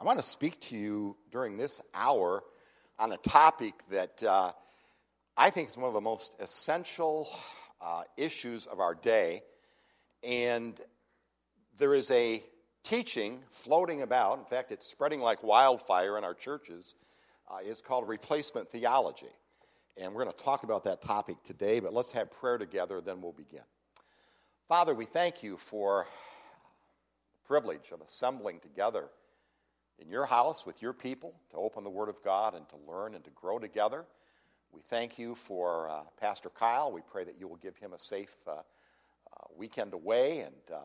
I want to speak to you during this hour on a topic that uh, I think is one of the most essential uh, issues of our day. And there is a teaching floating about, in fact, it's spreading like wildfire in our churches, uh, is called replacement theology. And we're going to talk about that topic today, but let's have prayer together, then we'll begin. Father, we thank you for the privilege of assembling together in your house with your people to open the Word of God and to learn and to grow together. We thank you for uh, Pastor Kyle. We pray that you will give him a safe uh, uh, weekend away and, uh,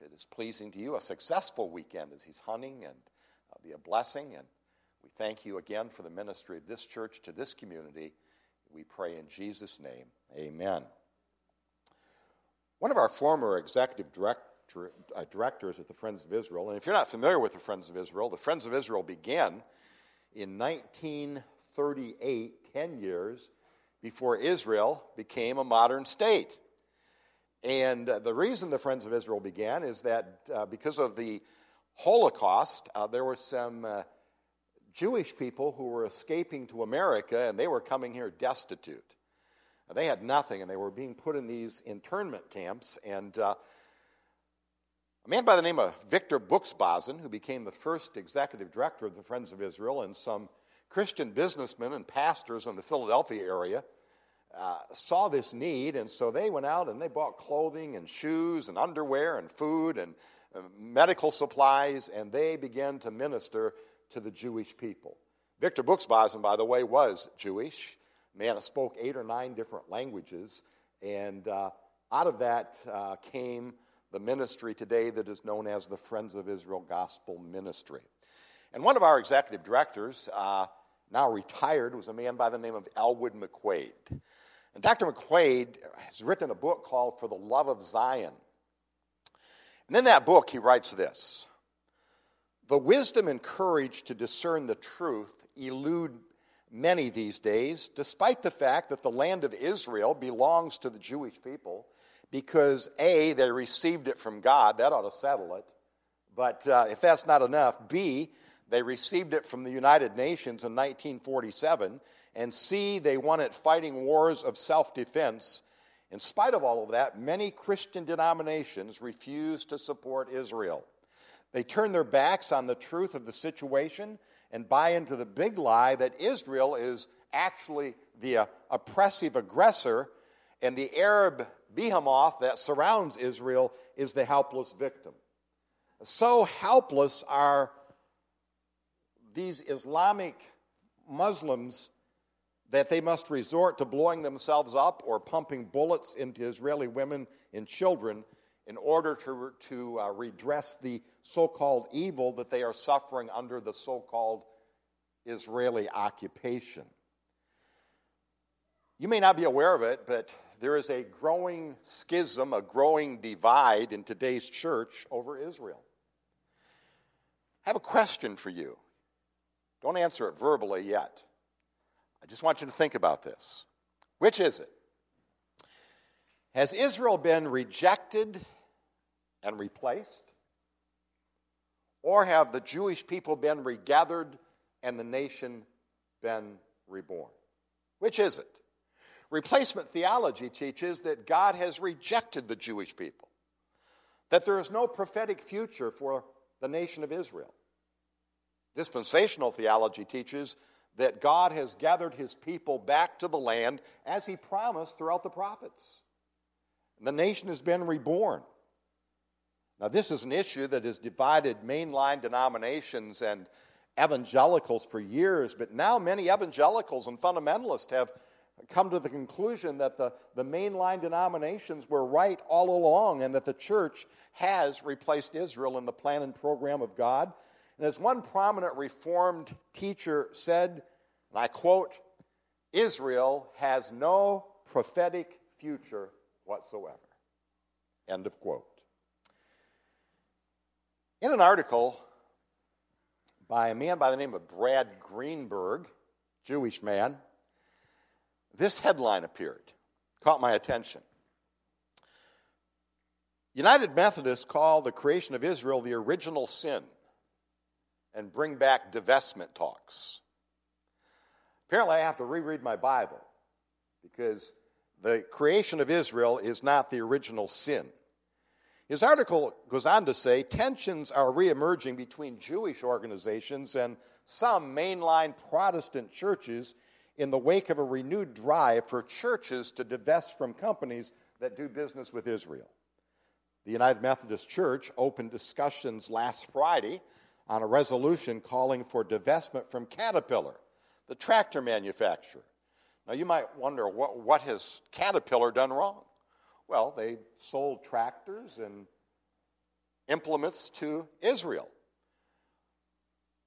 if it is pleasing to you, a successful weekend as he's hunting and uh, be a blessing. And we thank you again for the ministry of this church to this community. We pray in Jesus' name. Amen. One of our former executive direct, uh, directors at the Friends of Israel, and if you're not familiar with the Friends of Israel, the Friends of Israel began in 1938, 10 years before Israel became a modern state. And uh, the reason the Friends of Israel began is that uh, because of the Holocaust, uh, there were some uh, Jewish people who were escaping to America and they were coming here destitute. They had nothing and they were being put in these internment camps. And uh, a man by the name of Victor Buksbazen, who became the first executive director of the Friends of Israel, and some Christian businessmen and pastors in the Philadelphia area uh, saw this need, and so they went out and they bought clothing and shoes and underwear and food and uh, medical supplies, and they began to minister to the Jewish people. Victor Buksbazen, by the way, was Jewish. Man spoke eight or nine different languages, and uh, out of that uh, came the ministry today that is known as the Friends of Israel Gospel Ministry. And one of our executive directors, uh, now retired, was a man by the name of Elwood McQuaid. And Dr. McQuaid has written a book called For the Love of Zion. And in that book, he writes this The wisdom and courage to discern the truth elude many these days, despite the fact that the land of Israel belongs to the Jewish people because A, they received it from God. That ought to settle it. But uh, if that's not enough, B, they received it from the United Nations in 1947. And C, they won it fighting wars of self defense. In spite of all of that, many Christian denominations refuse to support Israel. They turn their backs on the truth of the situation and buy into the big lie that Israel is actually the uh, oppressive aggressor and the Arab behemoth that surrounds Israel is the helpless victim. So helpless are these Islamic Muslims that they must resort to blowing themselves up or pumping bullets into Israeli women and children in order to, to uh, redress the so called evil that they are suffering under the so called Israeli occupation. You may not be aware of it, but there is a growing schism, a growing divide in today's church over Israel. I have a question for you. Don't answer it verbally yet. I just want you to think about this. Which is it? Has Israel been rejected and replaced? Or have the Jewish people been regathered and the nation been reborn? Which is it? Replacement theology teaches that God has rejected the Jewish people, that there is no prophetic future for the nation of Israel. Dispensational theology teaches that God has gathered his people back to the land as he promised throughout the prophets. The nation has been reborn. Now, this is an issue that has divided mainline denominations and evangelicals for years, but now many evangelicals and fundamentalists have come to the conclusion that the, the mainline denominations were right all along and that the church has replaced Israel in the plan and program of God. And as one prominent Reformed teacher said, and I quote, Israel has no prophetic future whatsoever. End of quote. In an article by a man by the name of Brad Greenberg, Jewish man, this headline appeared, caught my attention. United Methodists call the creation of Israel the original sin. and bring back divestment talks. Apparently, I have to reread my Bible because the creation of Israel is not the original sin. His article goes on to say tensions are reemerging between Jewish organizations and some mainline Protestant churches in the wake of a renewed drive for churches to divest from companies that do business with Israel. The United Methodist Church opened discussions last Friday on a resolution calling for divestment from Caterpillar, the tractor manufacturer. Now, you might wonder what, what has Caterpillar done wrong? Well, they sold tractors and implements to Israel.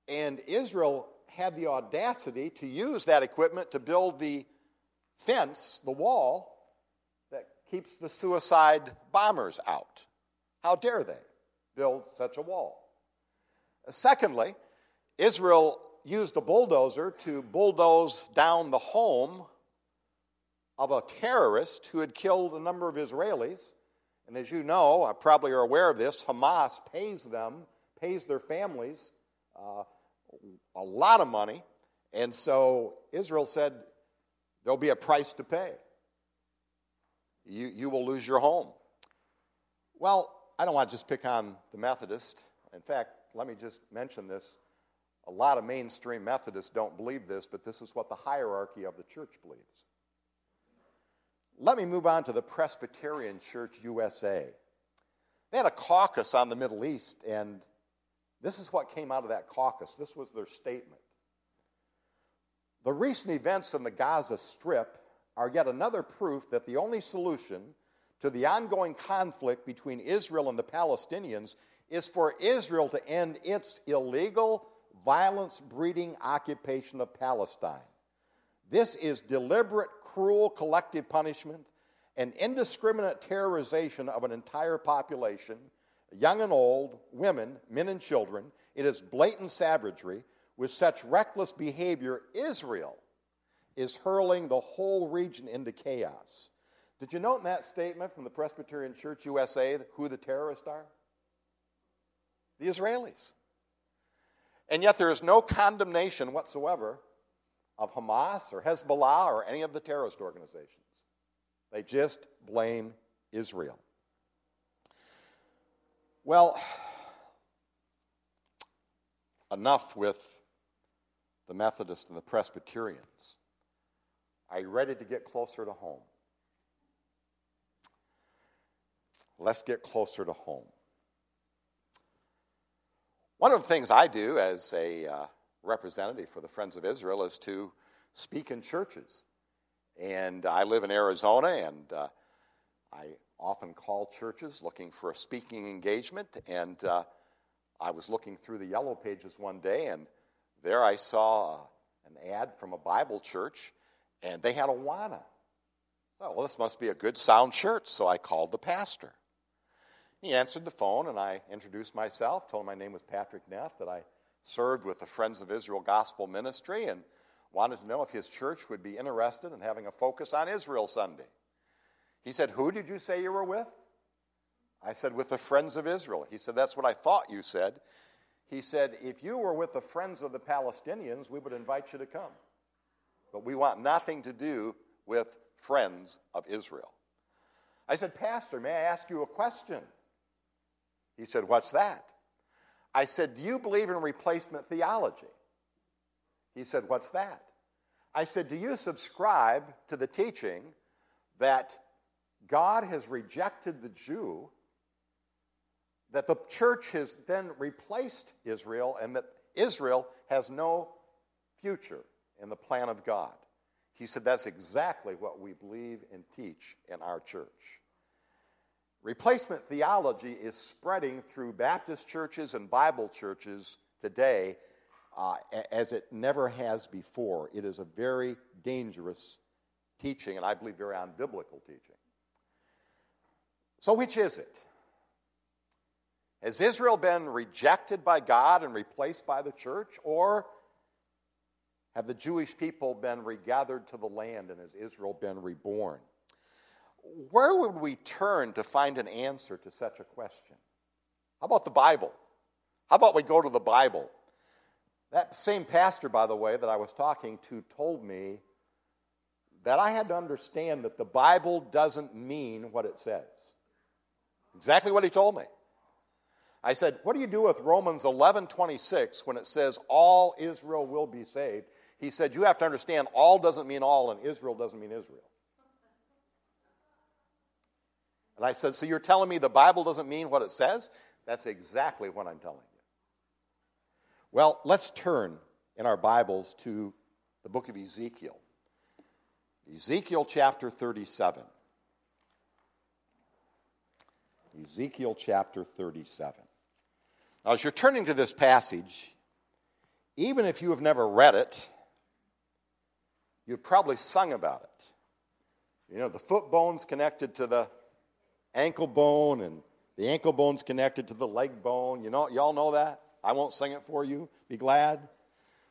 And Israel had the audacity to use that equipment to build the fence, the wall, that keeps the suicide bombers out. How dare they build such a wall? Secondly, Israel used a bulldozer to bulldoze down the home of a terrorist who had killed a number of Israelis. And as you know, I probably are aware of this, Hamas pays them, pays their families uh, a lot of money. And so Israel said, there'll be a price to pay. You, you will lose your home. Well, I don't want to just pick on the Methodist. In fact, let me just mention this. A lot of mainstream Methodists don't believe this, but this is what the hierarchy of the church believes. Let me move on to the Presbyterian Church USA. They had a caucus on the Middle East, and this is what came out of that caucus. This was their statement. The recent events in the Gaza Strip are yet another proof that the only solution to the ongoing conflict between Israel and the Palestinians is for Israel to end its illegal, violence breeding occupation of Palestine. This is deliberate, cruel collective punishment and indiscriminate terrorization of an entire population, young and old, women, men, and children. It is blatant savagery. With such reckless behavior, Israel is hurling the whole region into chaos. Did you note in that statement from the Presbyterian Church USA who the terrorists are? The Israelis. And yet there is no condemnation whatsoever of Hamas or Hezbollah or any of the terrorist organizations. They just blame Israel. Well, enough with the Methodists and the Presbyterians. Are you ready to get closer to home? Let's get closer to home. One of the things I do as a uh, representative for the Friends of Israel is to speak in churches. And I live in Arizona, and uh, I often call churches looking for a speaking engagement. And uh, I was looking through the yellow pages one day, and there I saw uh, an ad from a Bible church, and they had Awana. Oh, well, this must be a good sound church. So I called the pastor. He answered the phone, and I introduced myself, told him my name was Patrick Neff, that I served with the Friends of Israel Gospel Ministry, and wanted to know if his church would be interested in having a focus on Israel Sunday. He said, Who did you say you were with? I said, With the Friends of Israel. He said, That's what I thought you said. He said, If you were with the Friends of the Palestinians, we would invite you to come. But we want nothing to do with Friends of Israel. I said, Pastor, may I ask you a question? He said, What's that? I said, Do you believe in replacement theology? He said, What's that? I said, Do you subscribe to the teaching that God has rejected the Jew, that the church has then replaced Israel, and that Israel has no future in the plan of God? He said, That's exactly what we believe and teach in our church. Replacement theology is spreading through Baptist churches and Bible churches today uh, as it never has before. It is a very dangerous teaching, and I believe very unbiblical teaching. So, which is it? Has Israel been rejected by God and replaced by the church, or have the Jewish people been regathered to the land and has Israel been reborn? where would we turn to find an answer to such a question? How about the Bible? How about we go to the Bible? That same pastor, by the way, that I was talking to told me that I had to understand that the Bible doesn't mean what it says. Exactly what he told me. I said, What do you do with Romans 11 26 when it says all Israel will be saved? He said, You have to understand all doesn't mean all, and Israel doesn't mean Israel. And I said, So you're telling me the Bible doesn't mean what it says? That's exactly what I'm telling you. Well, let's turn in our Bibles to the book of Ezekiel. Ezekiel chapter 37. Ezekiel chapter 37. Now, as you're turning to this passage, even if you have never read it, you've probably sung about it. You know, the foot bone's connected to the ankle bone, and the ankle bone's connected to the leg bone. You know, y'all know that? I won't sing it for you. Be glad.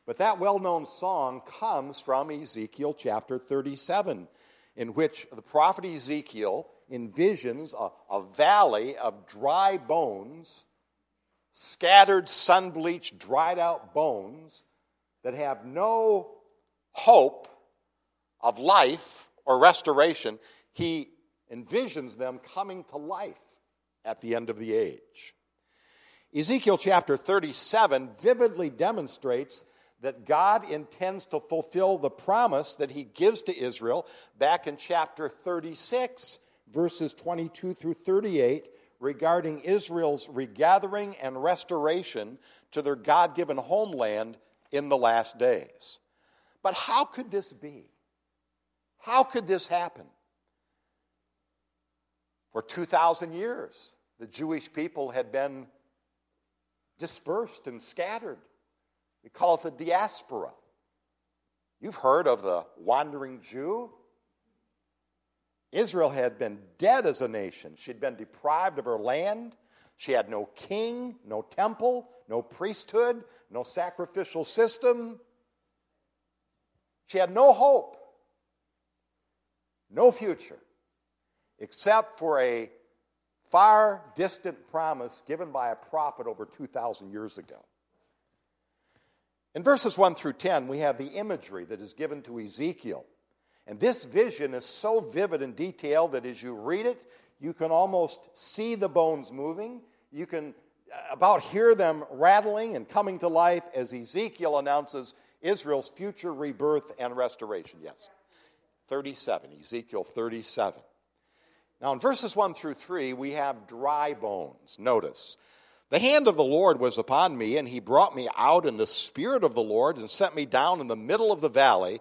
But that well known song comes from Ezekiel chapter 37, in which the prophet Ezekiel envisions a, a valley of dry bones scattered, sun bleached, dried out bones that have no hope of life or restoration, he envisions them coming to life at the end of the age. Ezekiel chapter 37 vividly demonstrates that God intends to fulfill the promise that he gives to Israel back in chapter 36, verses 22 through 38, regarding Israel's regathering and restoration to their God given homeland in the last days. But how could this be? How could this happen? For 2,000 years, the Jewish people had been dispersed and scattered. We call it the diaspora. You've heard of the wandering Jew. Israel had been dead as a nation. She'd been deprived of her land. She had no king, no temple, no priesthood, no sacrificial system. She had no hope, no future, except for a far distant promise given by a prophet over 2,000 years ago. In verses 1 through 10, we have the imagery that is given to Ezekiel and this vision is so vivid and detailed that as you read it, you can almost see the bones moving. You can uh, about hear them rattling and coming to life as Ezekiel announces Israel's future rebirth and restoration. Yes. 37, Ezekiel 37. Now, in verses 1 through 3, we have dry bones. Notice, the hand of the Lord was upon me, and he brought me out in the spirit of the Lord and set me down in the middle of the valley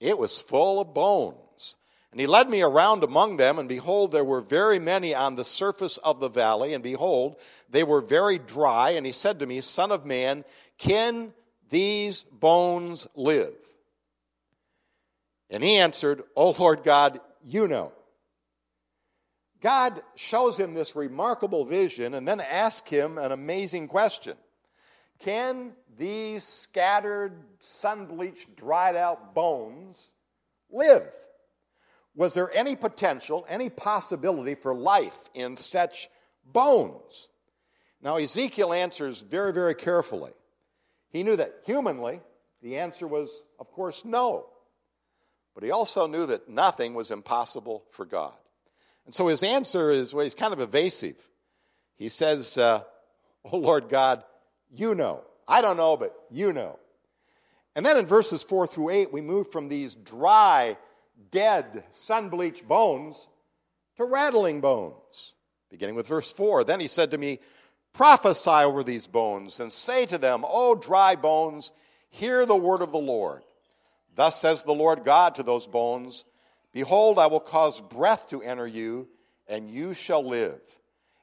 it was full of bones. And he led me around among them, and behold, there were very many on the surface of the valley, and behold, they were very dry. And he said to me, Son of man, can these bones live? And he answered, O Lord God, you know. God shows him this remarkable vision and then asks him an amazing question Can these scattered, sun bleached, dried out bones live? Was there any potential, any possibility for life in such bones? Now, Ezekiel answers very, very carefully. He knew that humanly, the answer was, of course, no. But he also knew that nothing was impossible for God. And so his answer is well, he's kind of evasive. He says, uh, Oh Lord God, you know. I don't know, but you know. And then in verses 4 through 8, we move from these dry, dead, sun bleached bones to rattling bones. Beginning with verse 4 Then he said to me, Prophesy over these bones and say to them, O dry bones, hear the word of the Lord. Thus says the Lord God to those bones Behold, I will cause breath to enter you, and you shall live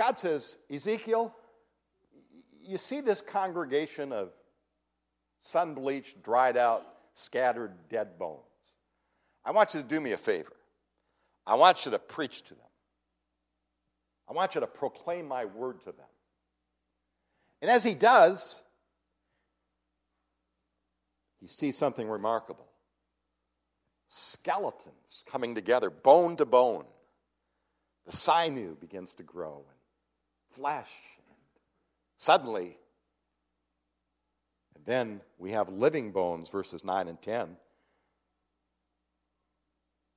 God says, Ezekiel, you see this congregation of sun bleached, dried out, scattered dead bones. I want you to do me a favor. I want you to preach to them. I want you to proclaim my word to them. And as he does, he sees something remarkable skeletons coming together, bone to bone. The sinew begins to grow and flesh. Suddenly, and then we have living bones, verses 9 and 10.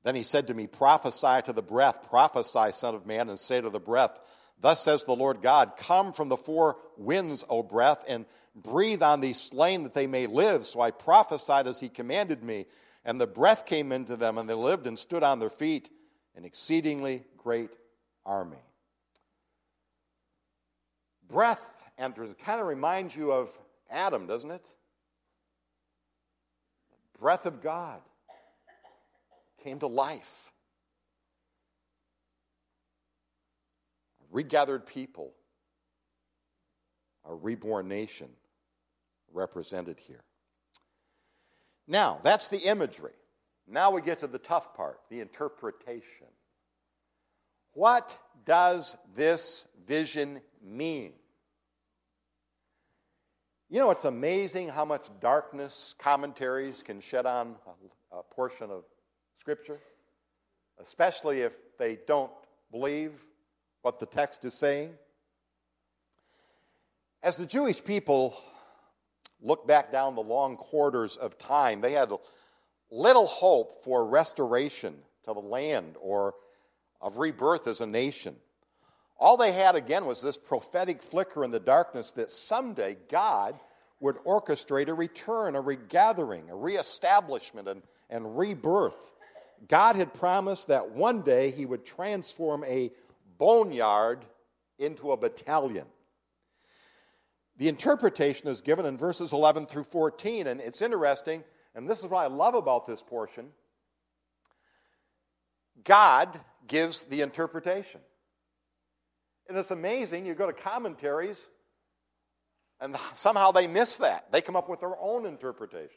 Then he said to me, Prophesy to the breath, prophesy, Son of Man, and say to the breath, Thus says the Lord God, Come from the four winds, O breath, and breathe on these slain that they may live. So I prophesied as he commanded me, and the breath came into them, and they lived and stood on their feet, an exceedingly great army. Breath enters. It kind of reminds you of Adam, doesn't it? The breath of God came to life. A regathered people, a reborn nation represented here. Now, that's the imagery. Now we get to the tough part the interpretation. What does this vision mean? You know, it's amazing how much darkness commentaries can shed on a, a portion of Scripture, especially if they don't believe what the text is saying. As the Jewish people look back down the long corridors of time, they had little hope for restoration to the land or of rebirth as a nation. All they had again was this prophetic flicker in the darkness that someday God would orchestrate a return, a regathering, a reestablishment, and, and rebirth. God had promised that one day he would transform a boneyard into a battalion. The interpretation is given in verses 11 through 14, and it's interesting, and this is what I love about this portion. God gives the interpretation. And it's amazing, you go to commentaries, and somehow they miss that. They come up with their own interpretations.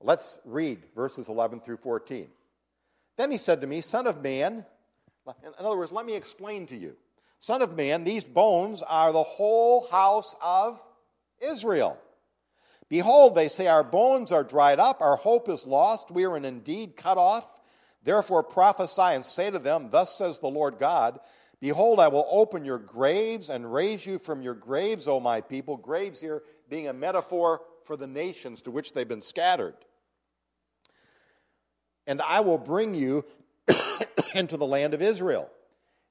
Let's read verses 11 through 14. Then he said to me, Son of man, in other words, let me explain to you. Son of man, these bones are the whole house of Israel. Behold, they say, Our bones are dried up, our hope is lost, we are indeed cut off. Therefore prophesy and say to them, Thus says the Lord God, Behold, I will open your graves and raise you from your graves, O my people. Graves here being a metaphor for the nations to which they've been scattered. And I will bring you into the land of Israel.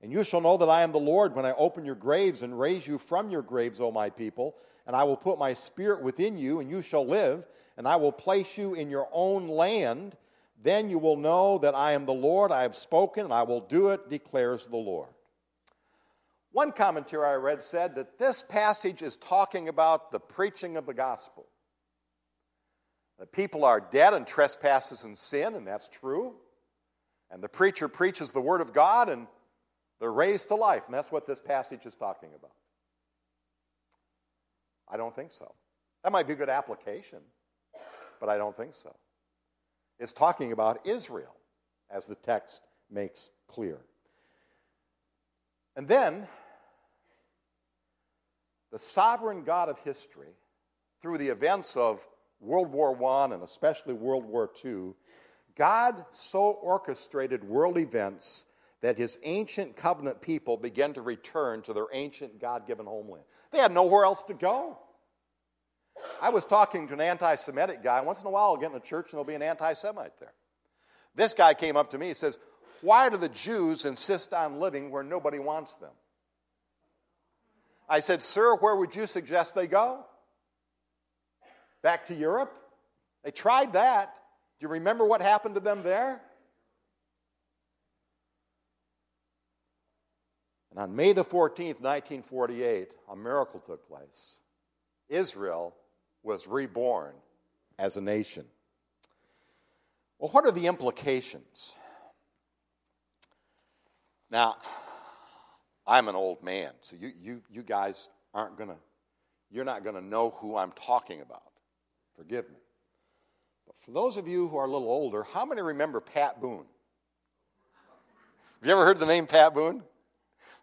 And you shall know that I am the Lord when I open your graves and raise you from your graves, O my people. And I will put my spirit within you, and you shall live. And I will place you in your own land. Then you will know that I am the Lord. I have spoken, and I will do it, declares the Lord. One commentary I read said that this passage is talking about the preaching of the gospel. The people are dead in trespasses and sin, and that's true. And the preacher preaches the word of God, and they're raised to life. And that's what this passage is talking about. I don't think so. That might be a good application, but I don't think so. It's talking about Israel, as the text makes clear. And then, the sovereign God of history, through the events of World War I and especially World War II, God so orchestrated world events that his ancient covenant people began to return to their ancient God given homeland. They had nowhere else to go. I was talking to an anti Semitic guy. Once in a while, I'll get in a church and there'll be an anti Semite there. This guy came up to me. He says, Why do the Jews insist on living where nobody wants them? I said, Sir, where would you suggest they go? Back to Europe? They tried that. Do you remember what happened to them there? And on May the 14th, 1948, a miracle took place. Israel was reborn as a nation. Well, what are the implications? Now, I'm an old man, so you, you, you guys aren't going to, you're not going to know who I'm talking about. Forgive me. But for those of you who are a little older, how many remember Pat Boone? Have you ever heard the name Pat Boone?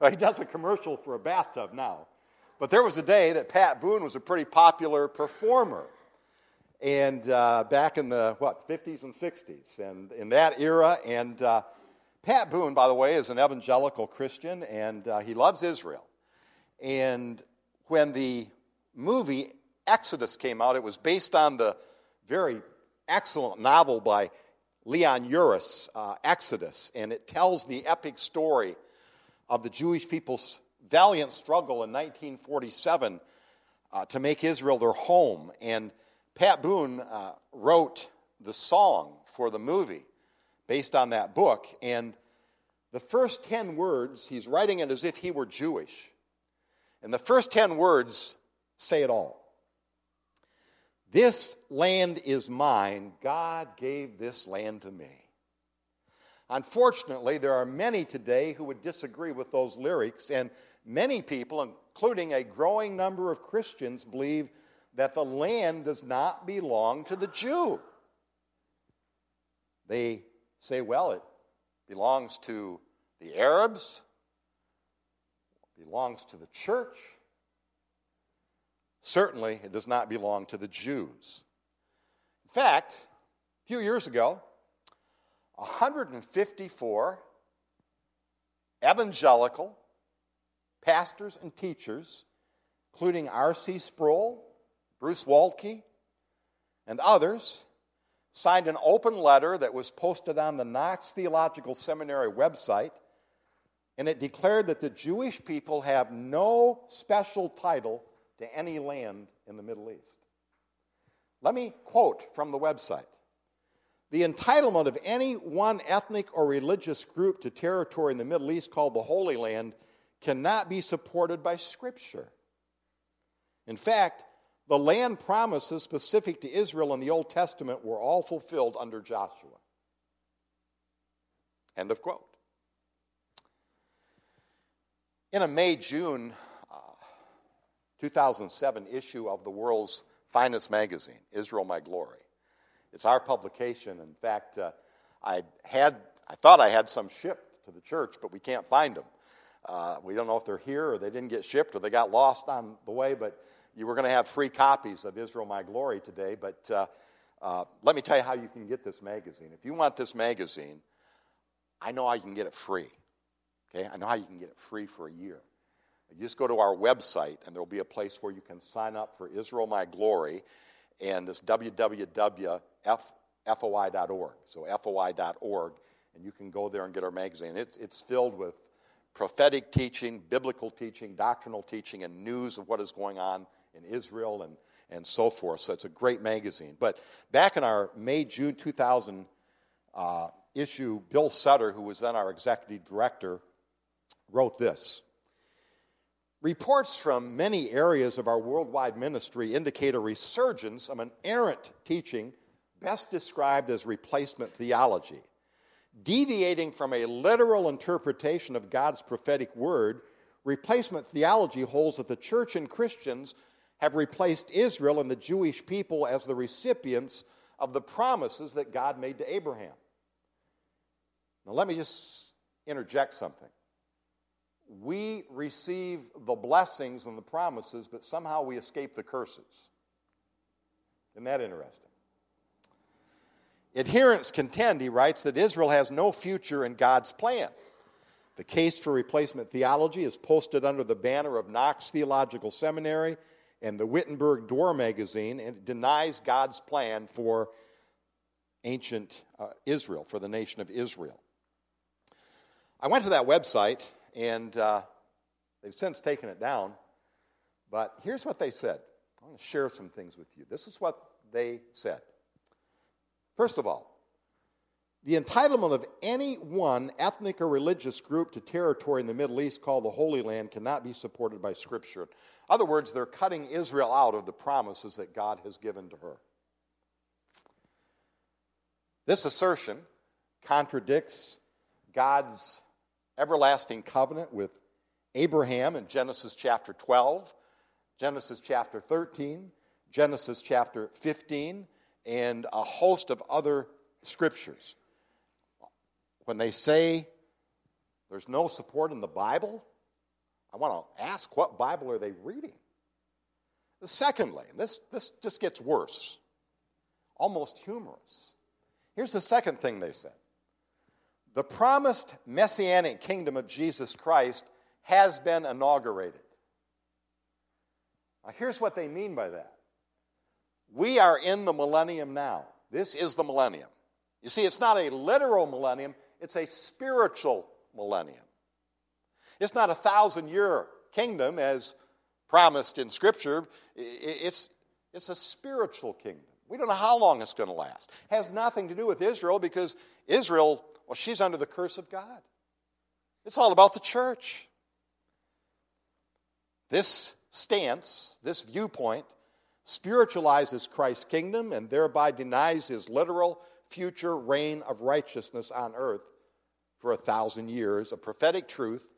Well, he does a commercial for a bathtub now. But there was a day that Pat Boone was a pretty popular performer. And uh, back in the, what, 50s and 60s. And in that era, and uh, Pat Boone, by the way, is an evangelical Christian, and uh, he loves Israel. And when the movie Exodus came out, it was based on the very excellent novel by Leon Uris, uh, Exodus, and it tells the epic story of the Jewish people's valiant struggle in 1947 uh, to make Israel their home. And Pat Boone uh, wrote the song for the movie based on that book. And the first 10 words, he's writing it as if he were Jewish. And the first 10 words say it all. This land is mine. God gave this land to me. Unfortunately, there are many today who would disagree with those lyrics, and many people, including a growing number of Christians, believe that the land does not belong to the Jew. They say, well, it belongs to the Arabs, belongs to the church. Certainly, it does not belong to the Jews. In fact, a few years ago, 154 evangelical pastors and teachers, including R.C. Sproul, Bruce Waltke, and others, signed an open letter that was posted on the Knox Theological Seminary website, and it declared that the Jewish people have no special title to any land in the Middle East. Let me quote from the website. The entitlement of any one ethnic or religious group to territory in the Middle East called the Holy Land cannot be supported by Scripture. In fact, the land promises specific to Israel in the Old Testament were all fulfilled under Joshua. End of quote. In a May June uh, 2007 issue of the world's finest magazine, Israel My Glory, it's our publication. In fact, uh, I had I thought I had some shipped to the church, but we can't find them. Uh, we don't know if they're here or they didn't get shipped or they got lost on the way, but you were going to have free copies of Israel My Glory today. But uh, uh, let me tell you how you can get this magazine. If you want this magazine, I know how you can get it free. Okay, I know how you can get it free for a year. You just go to our website, and there will be a place where you can sign up for Israel My Glory, and it's www.foi.org. So foi.org, and you can go there and get our magazine. It's, it's filled with prophetic teaching, biblical teaching, doctrinal teaching, and news of what is going on in Israel and, and so forth. So it's a great magazine. But back in our May, June 2000 uh, issue, Bill Sutter, who was then our executive director, wrote this. Reports from many areas of our worldwide ministry indicate a resurgence of an errant teaching best described as replacement theology. Deviating from a literal interpretation of God's prophetic word, replacement theology holds that the church and Christians have replaced Israel and the Jewish people as the recipients of the promises that God made to Abraham. Now, let me just interject something we receive the blessings and the promises, but somehow we escape the curses. Isn't that interesting? Adherents contend, he writes, that Israel has no future in God's plan. The case for replacement theology is posted under the banner of Knox Theological Seminary and the Wittenburg Door magazine, and it denies God's plan for ancient uh, Israel, for the nation of Israel. I went to that website and uh, they've since taken it down. But here's what they said. I want to share some things with you. This is what they said. First of all, the entitlement of any one ethnic or religious group to territory in the Middle East called the Holy Land cannot be supported by Scripture. In other words, they're cutting Israel out of the promises that God has given to her. This assertion contradicts God's everlasting covenant with Abraham in Genesis chapter 12, Genesis chapter 13, Genesis chapter 15, and a host of other scriptures. When they say there's no support in the Bible, I want to ask what Bible are they reading? Secondly, and this, this just gets worse, almost humorous. Here's the second thing they said the promised messianic kingdom of Jesus Christ has been inaugurated. Now, here's what they mean by that we are in the millennium now. This is the millennium. You see, it's not a literal millennium, it's a spiritual millennium. It's not a thousand year kingdom as promised in Scripture, it's, it's a spiritual kingdom. We don't know how long it's going to last. It has nothing to do with Israel because Israel, well, she's under the curse of God. It's all about the church. This stance, this viewpoint, spiritualizes Christ's kingdom and thereby denies his literal future reign of righteousness on earth for a thousand years, a prophetic truth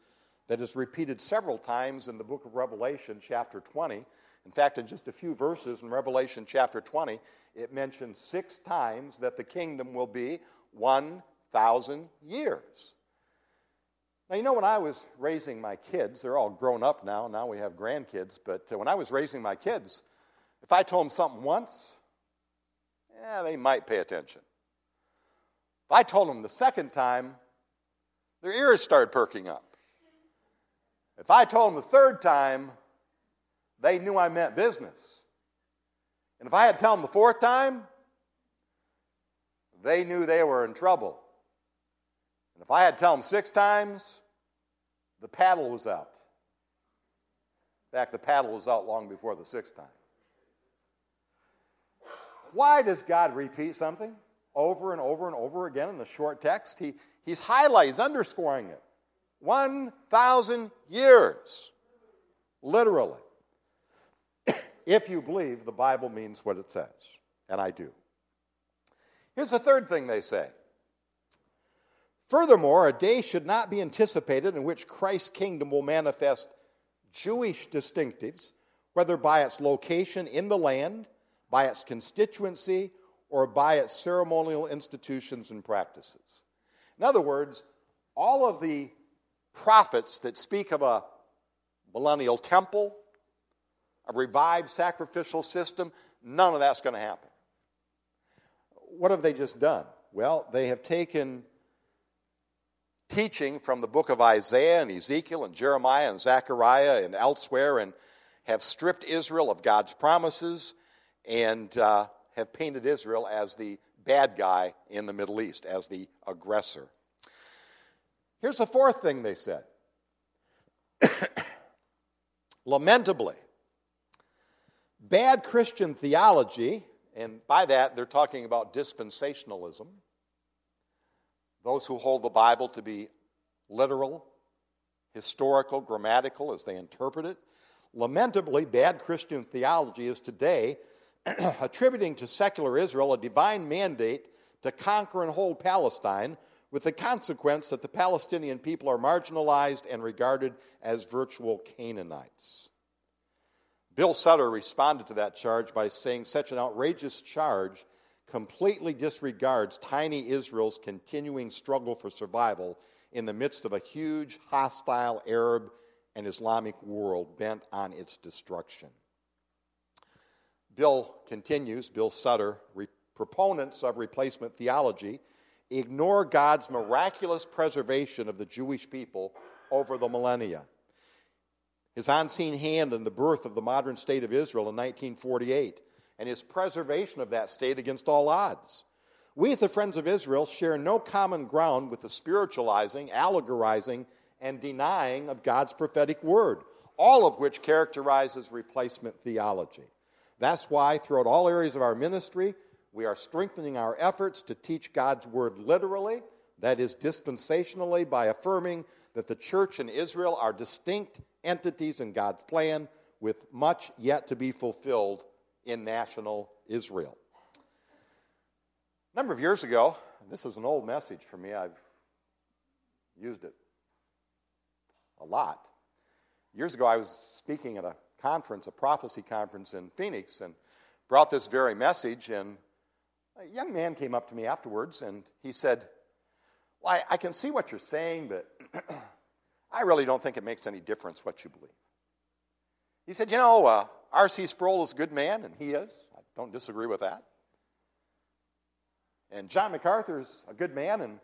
that is repeated several times in the book of Revelation, chapter 20. In fact, in just a few verses in Revelation chapter 20, it mentions six times that the kingdom will be 1,000 years. Now, you know, when I was raising my kids, they're all grown up now, now we have grandkids, but uh, when I was raising my kids, if I told them something once, yeah, they might pay attention. If I told them the second time, their ears started perking up. If I told them the third time, they knew I meant business. And if I had to tell them the fourth time, they knew they were in trouble. And if I had to tell them six times, the paddle was out. In fact, the paddle was out long before the sixth time. Why does God repeat something over and over and over again in the short text? He, he's highlighting, he's underscoring it. 1,000 years, literally. if you believe the Bible means what it says, and I do. Here's the third thing they say Furthermore, a day should not be anticipated in which Christ's kingdom will manifest Jewish distinctives, whether by its location in the land, by its constituency, or by its ceremonial institutions and practices. In other words, all of the prophets that speak of a millennial temple, a revived sacrificial system, none of that's going to happen. What have they just done? Well, they have taken teaching from the book of Isaiah and Ezekiel and Jeremiah and Zechariah and elsewhere and have stripped Israel of God's promises and uh, have painted Israel as the bad guy in the Middle East, as the aggressor. Here's the fourth thing they said lamentably, bad Christian theology, and by that they're talking about dispensationalism those who hold the Bible to be literal, historical, grammatical as they interpret it. Lamentably, bad Christian theology is today attributing to secular Israel a divine mandate to conquer and hold Palestine, with the consequence that the Palestinian people are marginalized and regarded as virtual Canaanites. Bill Sutter responded to that charge by saying such an outrageous charge completely disregards tiny Israel's continuing struggle for survival in the midst of a huge, hostile Arab and Islamic world bent on its destruction. Bill continues, Bill Sutter, re- proponents of replacement theology ignore God's miraculous preservation of the Jewish people over the millennia. His unseen hand in the birth of the modern state of Israel in 1948 and his preservation of that state against all odds. We, the Friends of Israel, share no common ground with the spiritualizing, allegorizing, and denying of God's prophetic word, all of which characterizes replacement theology. That's why, throughout all areas of our ministry, we are strengthening our efforts to teach God's word literally, that is, dispensationally, by affirming that the church and Israel are distinct entities in God's plan with much yet to be fulfilled in national Israel. A number of years ago, this is an old message for me, I've used it a lot. Years ago, I was speaking at a conference, a prophecy conference in Phoenix, and brought this very message. And a young man came up to me afterwards and he said, Well, I, I can see what you're saying, but I really don't think it makes any difference what you believe. He said, You know, uh, R.C. Sproul is a good man, and he is. I don't disagree with that. And John MacArthur's a good man, and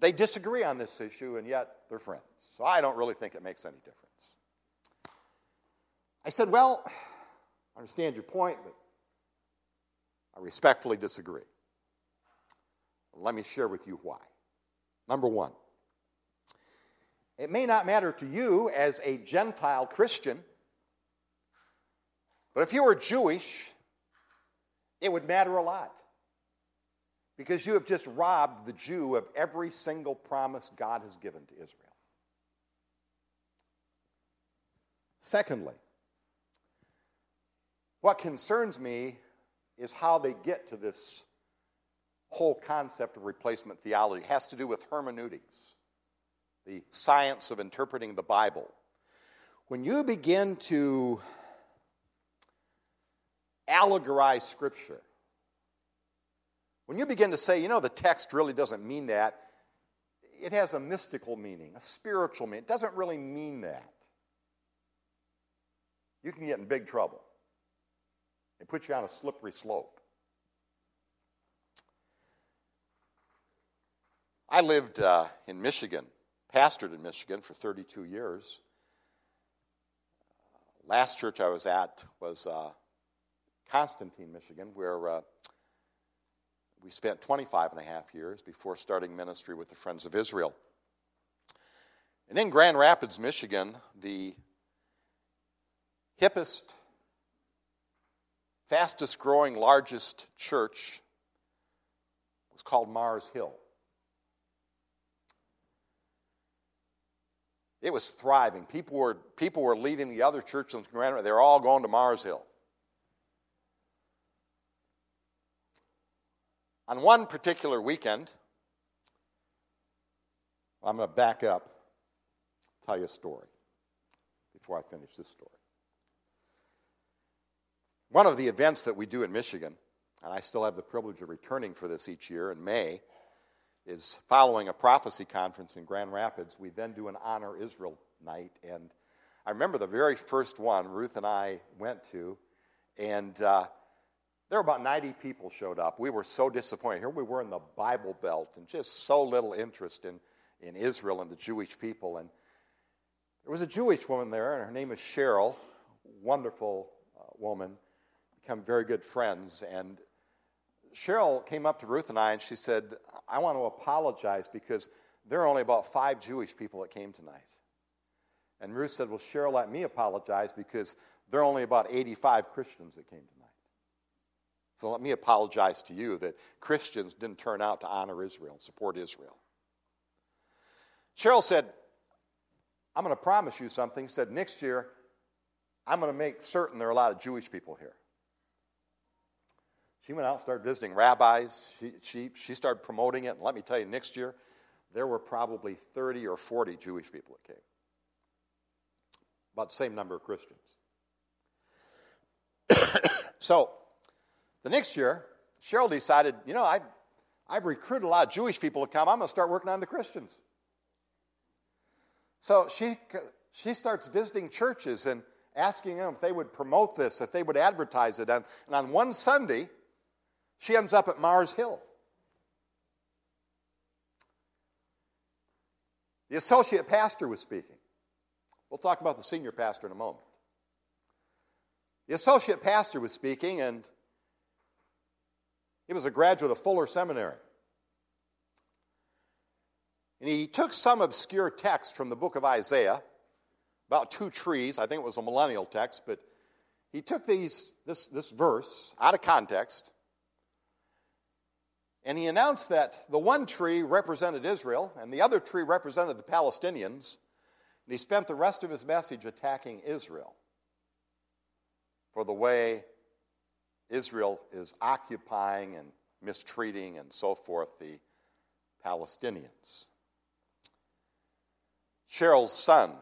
they disagree on this issue, and yet they're friends. So I don't really think it makes any difference. I said, Well, I understand your point, but I respectfully disagree. Let me share with you why. Number one, it may not matter to you as a Gentile Christian, but if you were Jewish, it would matter a lot. Because you have just robbed the Jew of every single promise God has given to Israel. Secondly, what concerns me is how they get to this whole concept of replacement theology. It has to do with hermeneutics, the science of interpreting the Bible. When you begin to allegorize Scripture, when you begin to say, you know, the text really doesn't mean that, it has a mystical meaning, a spiritual meaning. It doesn't really mean that. You can get in big trouble. It puts you on a slippery slope. I lived uh, in Michigan, pastored in Michigan for 32 years. Last church I was at was uh, Constantine, Michigan, where uh, we spent 25 and a half years before starting ministry with the Friends of Israel. And in Grand Rapids, Michigan, the hippest, fastest growing, largest church was called Mars Hill. It was thriving. People were, people were leaving the other churches in Grand. They were all going to Mars Hill. On one particular weekend, I'm going to back up, tell you a story before I finish this story. One of the events that we do in Michigan, and I still have the privilege of returning for this each year in May, is following a prophecy conference in Grand Rapids. We then do an Honor Israel night. And I remember the very first one Ruth and I went to, and uh, there were about 90 people showed up. We were so disappointed. Here we were in the Bible Belt and just so little interest in, in Israel and the Jewish people. And there was a Jewish woman there, and her name is Cheryl, wonderful uh, woman, become very good friends. And Cheryl came up to Ruth and I and she said, I want to apologize because there are only about five Jewish people that came tonight. And Ruth said, Well, Cheryl, let me apologize because there are only about 85 Christians that came tonight. So let me apologize to you that Christians didn't turn out to honor Israel, and support Israel. Cheryl said, I'm going to promise you something. She Said, next year, I'm going to make certain there are a lot of Jewish people here. She went out and started visiting rabbis. She, she, she started promoting it. And let me tell you, next year, there were probably 30 or 40 Jewish people that came. About the same number of Christians. so, the next year, Cheryl decided, you know, I, I've recruited a lot of Jewish people to come. I'm going to start working on the Christians. So she, she starts visiting churches and asking them if they would promote this, if they would advertise it. And, and on one Sunday, she ends up at Mars Hill. The associate pastor was speaking. We'll talk about the senior pastor in a moment. The associate pastor was speaking, and he was a graduate of Fuller Seminary. And he took some obscure text from the book of Isaiah about two trees. I think it was a millennial text, but he took these, this, this verse out of context and he announced that the one tree represented Israel and the other tree represented the Palestinians. And he spent the rest of his message attacking Israel for the way Israel is occupying and mistreating and so forth the Palestinians. Cheryl's son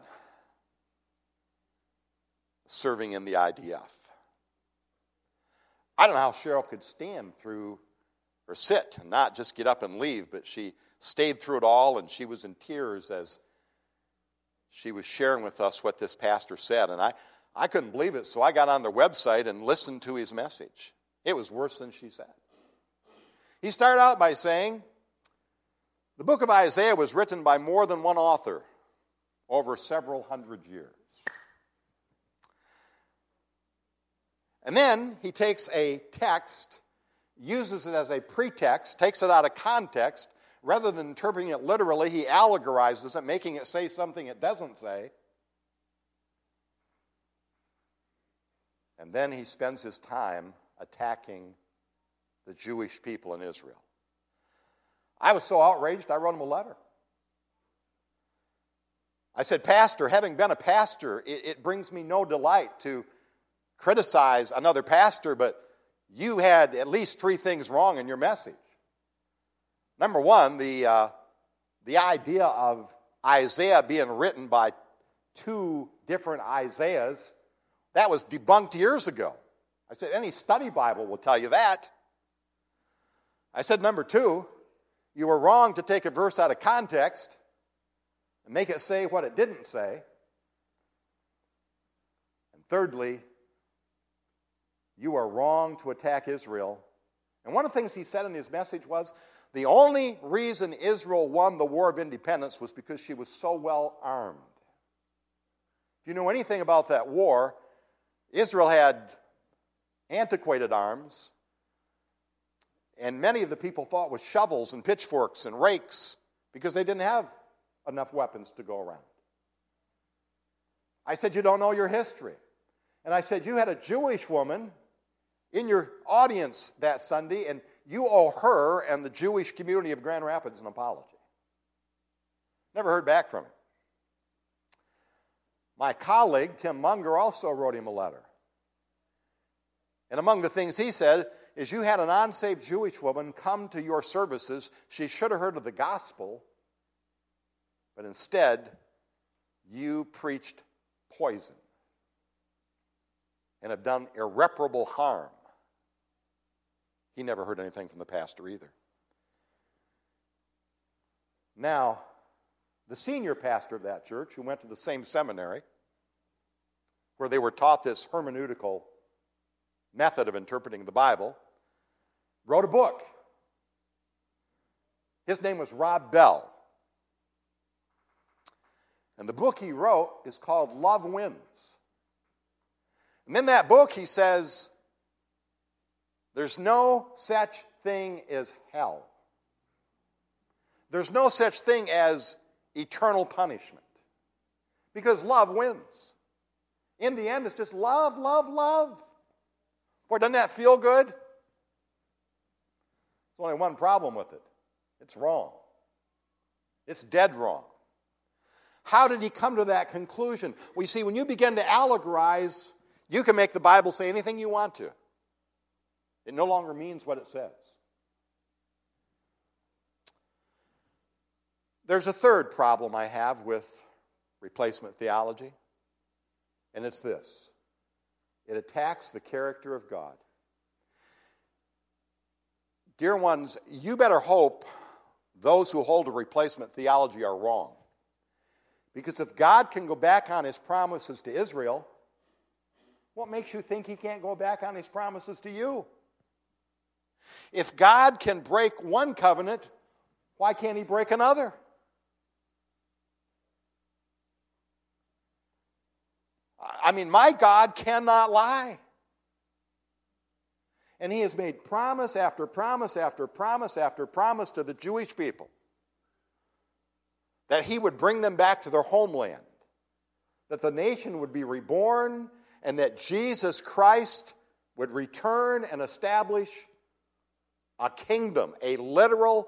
serving in the IDF. I don't know how Cheryl could stand through or sit and not just get up and leave, but she stayed through it all and she was in tears as she was sharing with us what this pastor said. And I, I couldn't believe it, so I got on their website and listened to his message. It was worse than she said. He started out by saying, The book of Isaiah was written by more than one author over several hundred years. And then he takes a text, uses it as a pretext, takes it out of context. Rather than interpreting it literally, he allegorizes it, making it say something it doesn't say. And then he spends his time attacking the Jewish people in Israel. I was so outraged, I wrote him a letter. I said, Pastor, having been a pastor, it, it brings me no delight to criticize another pastor, but you had at least three things wrong in your message. Number one, the, uh, the idea of Isaiah being written by two different Isaiahs, that was debunked years ago. I said, any study Bible will tell you that. I said, number two, you were wrong to take a verse out of context and make it say what it didn't say. And thirdly, you are wrong to attack Israel. And one of the things he said in his message was the only reason Israel won the War of Independence was because she was so well armed. If you know anything about that war, Israel had antiquated arms, and many of the people fought with shovels and pitchforks and rakes because they didn't have enough weapons to go around. I said, You don't know your history. And I said, You had a Jewish woman in your audience that Sunday, and you owe her and the Jewish community of Grand Rapids an apology. Never heard back from him. My colleague, Tim Munger, also wrote him a letter. And among the things he said is you had an unsaved Jewish woman come to your services. She should have heard of the gospel, but instead, you preached poison and have done irreparable harm he never heard anything from the pastor either. Now, the senior pastor of that church, who went to the same seminary, where they were taught this hermeneutical method of interpreting the Bible, wrote a book. His name was Rob Bell. And the book he wrote is called Love Wins. And in that book, he says there's no such thing as hell. There's no such thing as eternal punishment because love wins. In the end, it's just love, love, love. Boy, doesn't that feel good? There's only one problem with it it's wrong. It's dead wrong. How did he come to that conclusion? We see when you begin to allegorize, you can make the Bible say anything you want to. It no longer means what it says. There's a third problem I have with replacement theology, and it's this it attacks the character of God. Dear ones, you better hope those who hold a replacement theology are wrong. Because if God can go back on his promises to Israel, what makes you think he can't go back on his promises to you? If God can break one covenant, why can't He break another? I mean, my God cannot lie. And He has made promise after promise after promise after promise to the Jewish people that He would bring them back to their homeland, that the nation would be reborn, and that Jesus Christ would return and establish a kingdom, a literal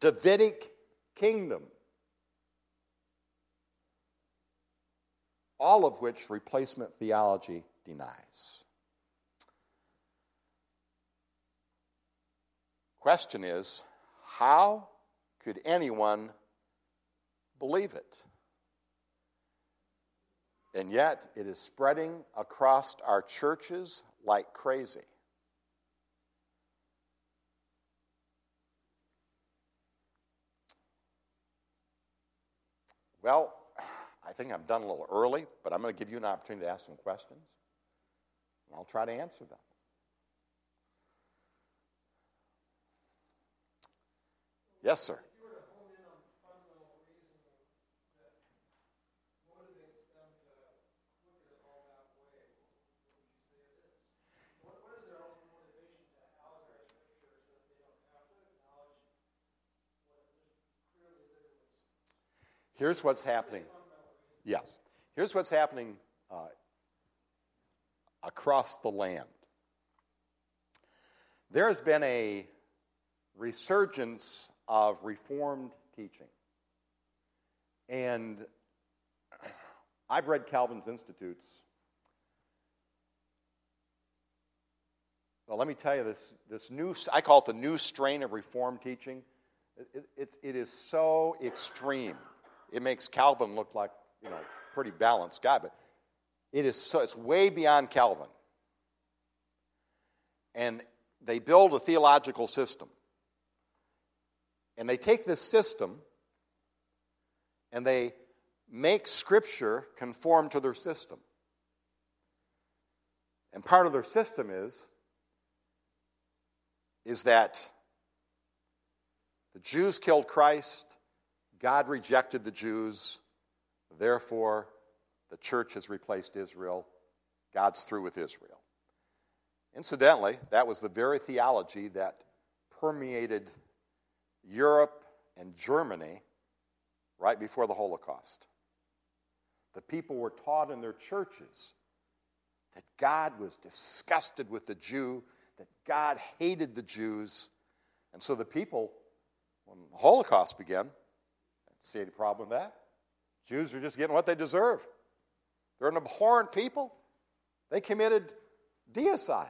Davidic kingdom. All of which replacement theology denies. Question is how could anyone believe it? And yet, it is spreading across our churches like crazy. Well, I think I'm done a little early, but I'm going to give you an opportunity to ask some questions, and I'll try to answer them. Yes, sir. Here's what's happening. Yes. Here's what's happening uh, across the land. There has been a resurgence of Reformed teaching. And I've read Calvin's Institutes. Well, let me tell you this, this new, I call it the new strain of Reformed teaching. It, it, it is so extreme. It makes Calvin look like, you know, pretty balanced guy, but it is so, it's way beyond Calvin. And they build a theological system. And they take this system and they make Scripture conform to their system. And part of their system is, is that the Jews killed Christ, God rejected the Jews, therefore, the church has replaced Israel. God's through with Israel. Incidentally, that was the very theology that permeated Europe and Germany right before the Holocaust. The people were taught in their churches that God was disgusted with the Jew, that God hated the Jews. And so the people, when the Holocaust began, See any problem with that? Jews are just getting what they deserve. They're an abhorrent people. They committed deicide.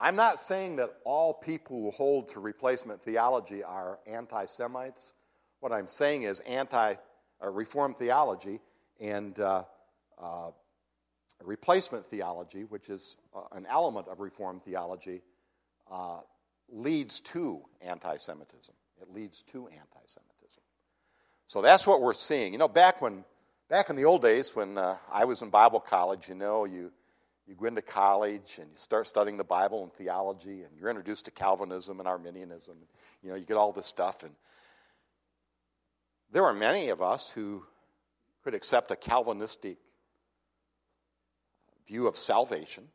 I'm not saying that all people who hold to replacement theology are anti Semites. What I'm saying is anti uh, Reformed theology and uh, uh, replacement theology, which is uh, an element of Reformed theology, uh, leads to anti Semitism. It leads to anti Semitism. So that's what we're seeing. You know, back when back in the old days when uh, I was in Bible college, you know, you you go into college and you start studying the Bible and theology, and you're introduced to Calvinism and Arminianism. You know, you get all this stuff, and there were many of us who could accept a Calvinistic view of salvation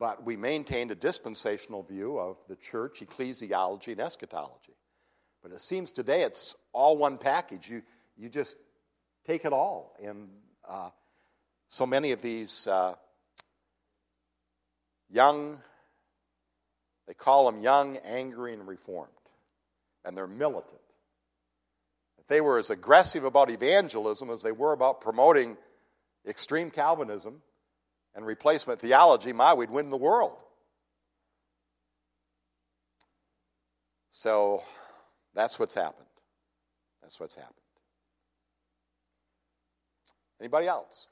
but we maintained a dispensational view of the church, ecclesiology, and eschatology. But it seems today it's all one package. You, you just take it all. And uh, so many of these uh, young, they call them young, angry, and reformed. And they're militant. If they were as aggressive about evangelism as they were about promoting extreme Calvinism, and replacement theology, my, we'd win the world. So that's what's happened. That's what's happened. Anybody else?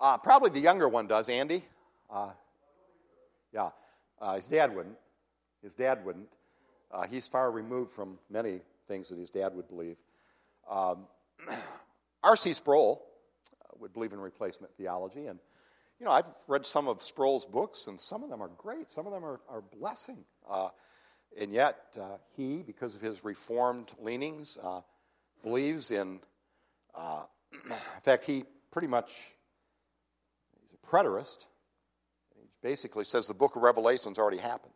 Uh, probably the younger one does, Andy. Uh, yeah, uh, his dad wouldn't. His dad wouldn't. Uh, he's far removed from many things that his dad would believe. Um, R.C. Sproul uh, would believe in replacement theology, and you know I've read some of Sproul's books, and some of them are great. Some of them are, are blessing, uh, and yet uh, he, because of his reformed leanings, uh, believes in. Uh, in fact, he pretty much he's a preterist. He basically says the book of Revelation's already happened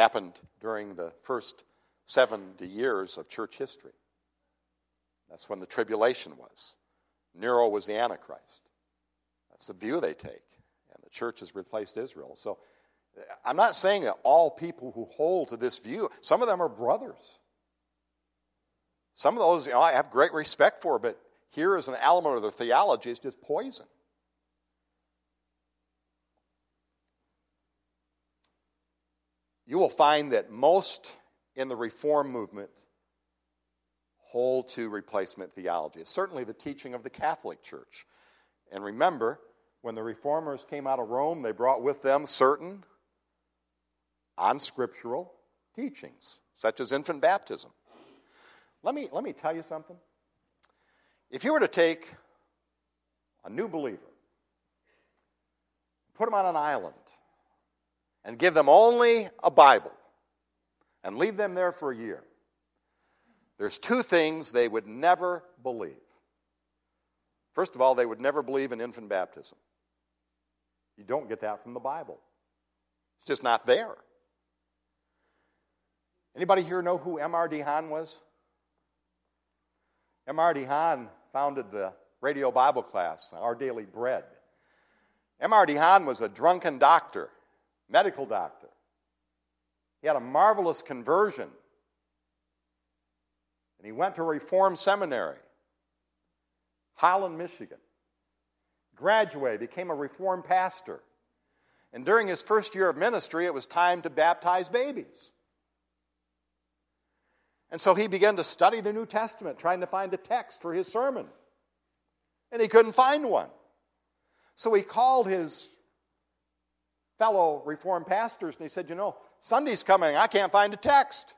happened during the first 70 years of church history. That's when the tribulation was. Nero was the Antichrist. That's the view they take. And the church has replaced Israel. So I'm not saying that all people who hold to this view, some of them are brothers. Some of those you know, I have great respect for, but here is an element of their theology is just poison. You will find that most in the Reform movement hold to replacement theology. It's certainly the teaching of the Catholic Church. And remember, when the reformers came out of Rome, they brought with them certain unscriptural teachings, such as infant baptism. Let me, let me tell you something. If you were to take a new believer, put him on an island, and give them only a Bible, and leave them there for a year, there's two things they would never believe. First of all, they would never believe in infant baptism. You don't get that from the Bible. It's just not there. Anybody here know who M.R. DeHaan was? M.R. DeHaan founded the radio Bible class, Our Daily Bread. M.R. DeHaan was a drunken doctor, medical doctor. He had a marvelous conversion. And he went to a Reformed seminary, Holland, Michigan. Graduated, became a Reformed pastor. And during his first year of ministry, it was time to baptize babies. And so he began to study the New Testament, trying to find a text for his sermon. And he couldn't find one. So he called his fellow Reformed pastors and he said, You know, Sunday's coming. I can't find a text.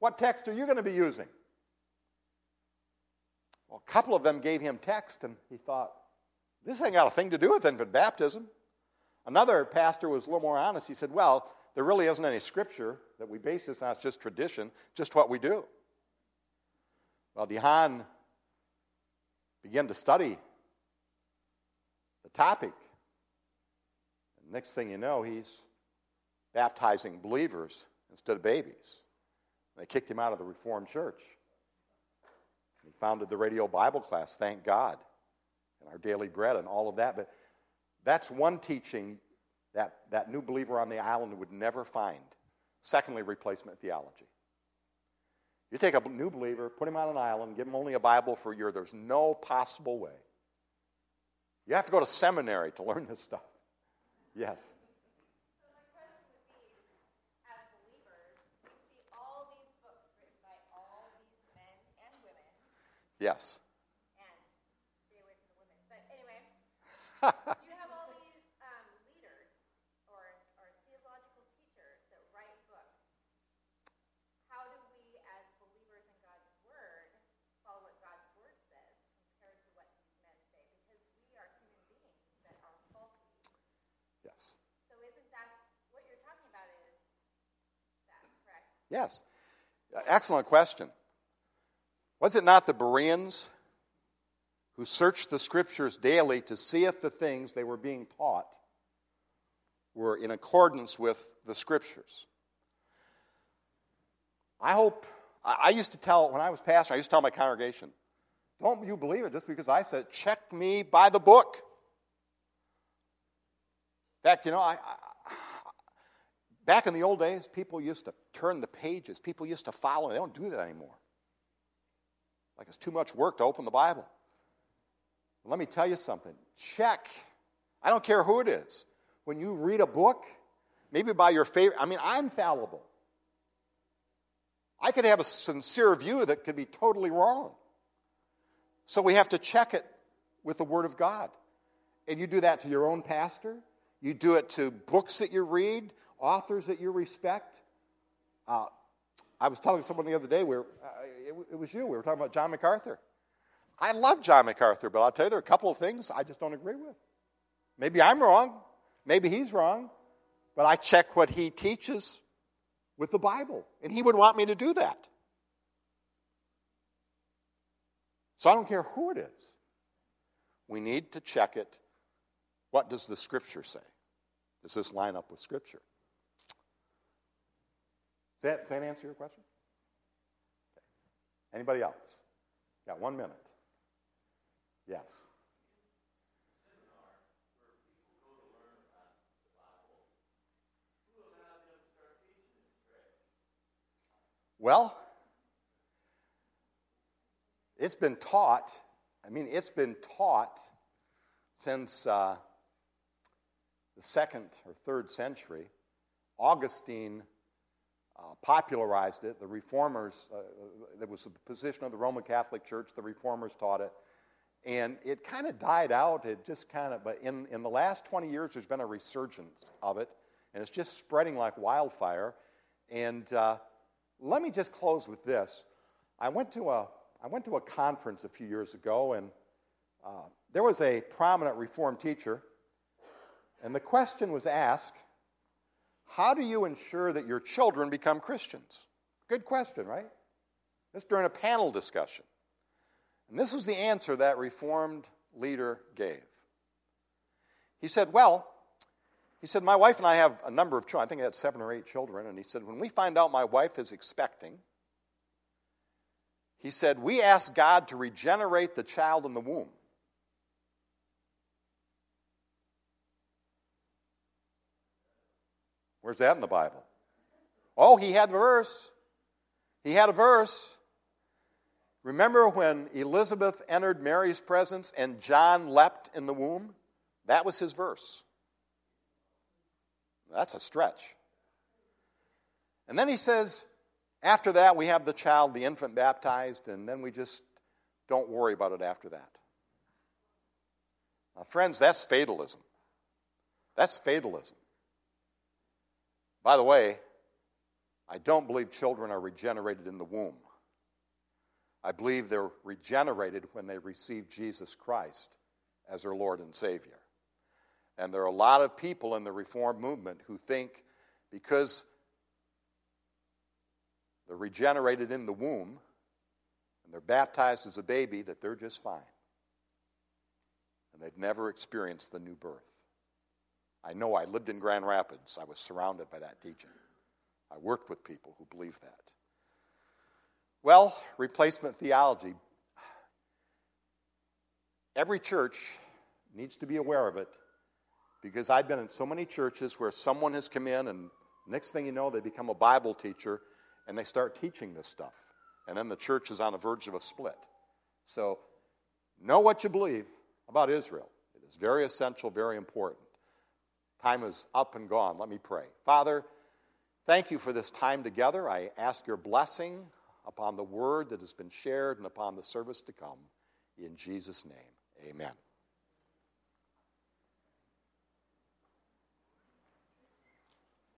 What text are you going to be using? Well, a couple of them gave him text, and he thought, This ain't got a thing to do with infant baptism. Another pastor was a little more honest. He said, Well, there really isn't any scripture that we base this on. It's just tradition, just what we do. Well, DeHaan began to study the topic. Next thing you know, he's baptizing believers instead of babies. They kicked him out of the Reformed Church. He founded the radio Bible class, thank God, and our daily bread and all of that. But that's one teaching that that new believer on the island would never find. Secondly, replacement theology. You take a new believer, put him on an island, give him only a Bible for a year, there's no possible way. You have to go to seminary to learn this stuff. Yes. Yes. And stay away from the women. But anyway, you have all these um, leaders or, or theological teachers that write books. How do we, as believers in God's Word, follow what God's Word says compared to what these men say? Because we are human beings that are faulty. Yes. So isn't that what you're talking about? Is that correct? Yes. Excellent question. Was it not the Bereans who searched the scriptures daily to see if the things they were being taught were in accordance with the scriptures? I hope, I used to tell, when I was pastor, I used to tell my congregation, don't you believe it just because I said, check me by the book. In fact, you know, I, back in the old days, people used to turn the pages, people used to follow. They don't do that anymore. Like it's too much work to open the Bible. Let me tell you something. Check. I don't care who it is. When you read a book, maybe by your favorite, I mean, I'm fallible. I could have a sincere view that could be totally wrong. So we have to check it with the Word of God. And you do that to your own pastor, you do it to books that you read, authors that you respect. Uh, I was telling someone the other day, where uh, it, it, was you, we were talking about John MacArthur. I love John MacArthur, but I'll tell you, there are a couple of things I just don't agree with. Maybe I'm wrong, maybe he's wrong, but I check what he teaches with the Bible, and he would want me to do that. So I don't care who it is. We need to check it. What does the Scripture say? Does this line up with Scripture? Does that, does that answer your question? Okay. Anybody else? Got one minute. Yes. Well, it's been taught, I mean, it's been taught since uh, the second or third century. Augustine uh, popularized it. The reformers, uh, there was the position of the Roman Catholic Church, the reformers taught it. And it kind of died out. It just kind of, but in, in the last 20 years, there's been a resurgence of it, and it's just spreading like wildfire. And uh, let me just close with this. I went to a, I went to a conference a few years ago, and uh, there was a prominent Reformed teacher, and the question was asked How do you ensure that your children become Christians? Good question, right? This during a panel discussion. And this was the answer that Reformed leader gave. He said, Well, he said, My wife and I have a number of children. I think I had seven or eight children. And he said, When we find out my wife is expecting, he said, We ask God to regenerate the child in the womb. Where's that in the Bible? Oh, he had the verse. He had a verse. Remember when Elizabeth entered Mary's presence and John leapt in the womb? That was his verse. That's a stretch. And then he says, after that, we have the child, the infant baptized, and then we just don't worry about it after that. Now, friends, that's fatalism. That's fatalism. By the way, I don't believe children are regenerated in the womb. I believe they're regenerated when they receive Jesus Christ as their Lord and Savior. And there are a lot of people in the Reformed movement who think because they're regenerated in the womb and they're baptized as a baby that they're just fine. And they've never experienced the new birth. I know I lived in Grand Rapids. I was surrounded by that teaching. I worked with people who believe that. Well, replacement theology. Every church needs to be aware of it because I've been in so many churches where someone has come in and next thing you know they become a Bible teacher and they start teaching this stuff. And then the church is on the verge of a split. So know what you believe about Israel. It is very essential, very important. Time is up and gone. Let me pray. Father, thank you for this time together. I ask your blessing upon the word that has been shared and upon the service to come. In Jesus' name, amen.